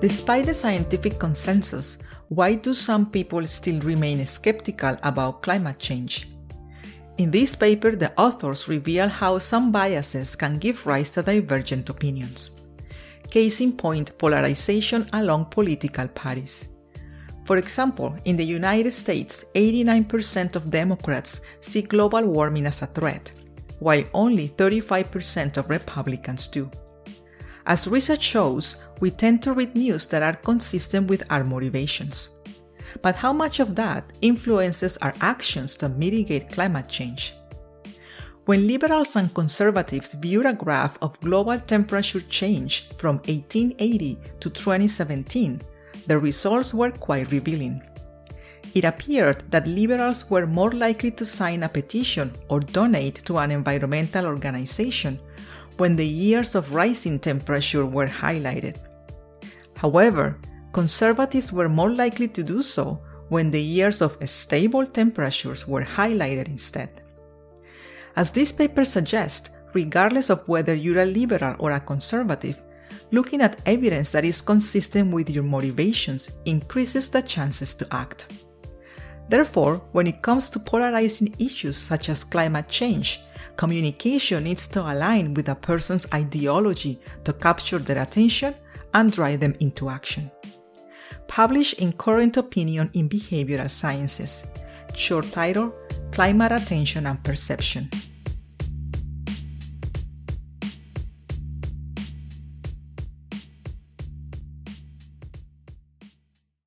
Despite the scientific consensus, why do some people still remain skeptical about climate change? In this paper, the authors reveal how some biases can give rise to divergent opinions. Case in point, polarization along political parties. For example, in the United States, 89% of Democrats see global warming as a threat, while only 35% of Republicans do. As research shows, we tend to read news that are consistent with our motivations. But how much of that influences our actions to mitigate climate change? When liberals and conservatives viewed a graph of global temperature change from 1880 to 2017, the results were quite revealing. It appeared that liberals were more likely to sign a petition or donate to an environmental organization when the years of rising temperature were highlighted. However, conservatives were more likely to do so when the years of stable temperatures were highlighted instead. As this paper suggests, regardless of whether you're a liberal or a conservative, looking at evidence that is consistent with your motivations increases the chances to act. Therefore, when it comes to polarizing issues such as climate change, communication needs to align with a person's ideology to capture their attention and drive them into action. Published in Current Opinion in Behavioral Sciences. Short title Climate Attention and Perception.